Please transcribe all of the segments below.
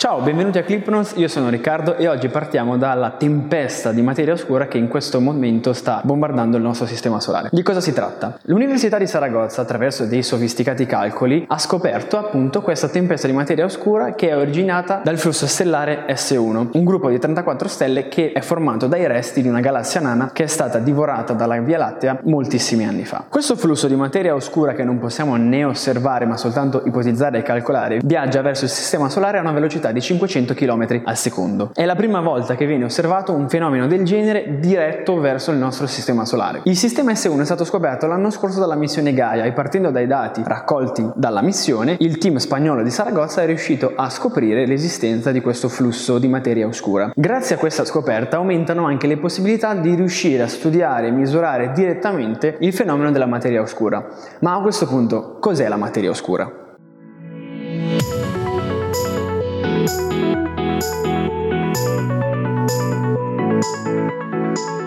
Ciao, benvenuti a Clipnos, io sono Riccardo e oggi partiamo dalla tempesta di materia oscura che in questo momento sta bombardando il nostro sistema solare. Di cosa si tratta? L'Università di Saragozza, attraverso dei sofisticati calcoli, ha scoperto appunto questa tempesta di materia oscura che è originata dal flusso stellare S1, un gruppo di 34 stelle che è formato dai resti di una galassia nana che è stata divorata dalla Via Lattea moltissimi anni fa. Questo flusso di materia oscura che non possiamo né osservare ma soltanto ipotizzare e calcolare viaggia verso il sistema solare a una velocità di 500 km al secondo. È la prima volta che viene osservato un fenomeno del genere diretto verso il nostro sistema solare. Il sistema S1 è stato scoperto l'anno scorso dalla missione Gaia e partendo dai dati raccolti dalla missione, il team spagnolo di Saragozza è riuscito a scoprire l'esistenza di questo flusso di materia oscura. Grazie a questa scoperta aumentano anche le possibilità di riuscire a studiare e misurare direttamente il fenomeno della materia oscura. Ma a questo punto, cos'è la materia oscura? Thank you.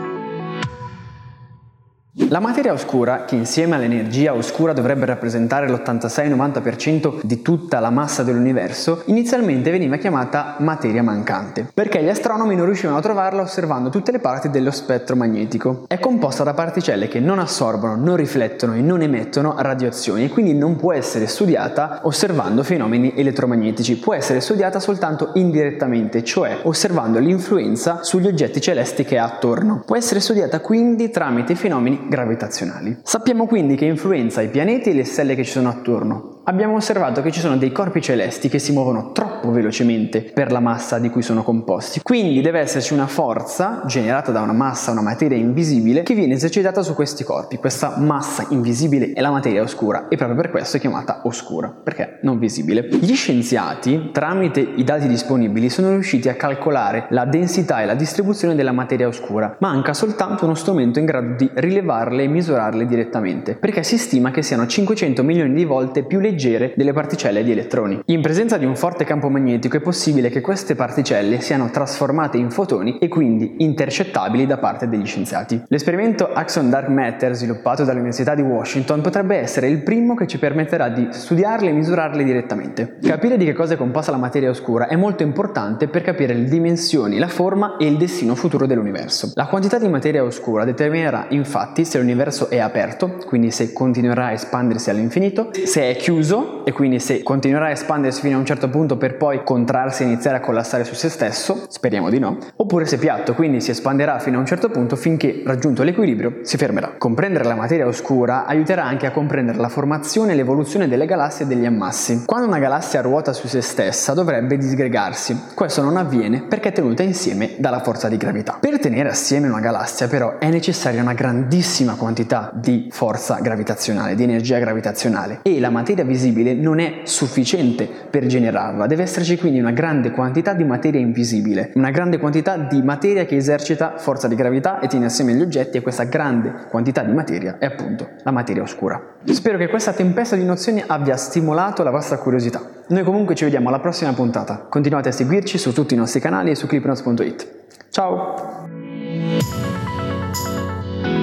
La materia oscura, che insieme all'energia oscura dovrebbe rappresentare l'86-90% di tutta la massa dell'universo, inizialmente veniva chiamata materia mancante, perché gli astronomi non riuscivano a trovarla osservando tutte le parti dello spettro magnetico. È composta da particelle che non assorbono, non riflettono e non emettono radiazioni e quindi non può essere studiata osservando fenomeni elettromagnetici, può essere studiata soltanto indirettamente, cioè osservando l'influenza sugli oggetti celesti che ha attorno. Può essere studiata quindi tramite fenomeni gravitativi gravitazionali. Sappiamo quindi che influenza i pianeti e le stelle che ci sono attorno, abbiamo osservato che ci sono dei corpi celesti che si muovono troppo velocemente per la massa di cui sono composti. Quindi deve esserci una forza generata da una massa, una materia invisibile, che viene esercitata su questi corpi. Questa massa invisibile è la materia oscura e proprio per questo è chiamata oscura, perché non visibile. Gli scienziati, tramite i dati disponibili, sono riusciti a calcolare la densità e la distribuzione della materia oscura. Manca soltanto uno strumento in grado di rilevarle e misurarle direttamente, perché si stima che siano 500 milioni di volte più leggere leggere delle particelle di elettroni. In presenza di un forte campo magnetico è possibile che queste particelle siano trasformate in fotoni e quindi intercettabili da parte degli scienziati. L'esperimento Axon Dark Matter sviluppato dall'Università di Washington potrebbe essere il primo che ci permetterà di studiarle e misurarle direttamente. Capire di che cosa è composta la materia oscura è molto importante per capire le dimensioni, la forma e il destino futuro dell'universo. La quantità di materia oscura determinerà infatti se l'universo è aperto, quindi se continuerà a espandersi all'infinito, se è chiuso chiuso e quindi se continuerà a espandersi fino a un certo punto per poi contrarsi e iniziare a collassare su se stesso, speriamo di no, oppure se piatto, quindi si espanderà fino a un certo punto finché raggiunto l'equilibrio si fermerà. Comprendere la materia oscura aiuterà anche a comprendere la formazione e l'evoluzione delle galassie e degli ammassi. Quando una galassia ruota su se stessa dovrebbe disgregarsi, questo non avviene perché è tenuta insieme dalla forza di gravità. Per tenere assieme una galassia però è necessaria una grandissima quantità di forza gravitazionale, di energia gravitazionale e la materia visibile non è sufficiente per generarla, deve esserci quindi una grande quantità di materia invisibile, una grande quantità di materia che esercita forza di gravità e tiene assieme gli oggetti e questa grande quantità di materia è appunto la materia oscura. Spero che questa tempesta di nozioni abbia stimolato la vostra curiosità. Noi comunque ci vediamo alla prossima puntata. Continuate a seguirci su tutti i nostri canali e su clipnotes.it. Ciao!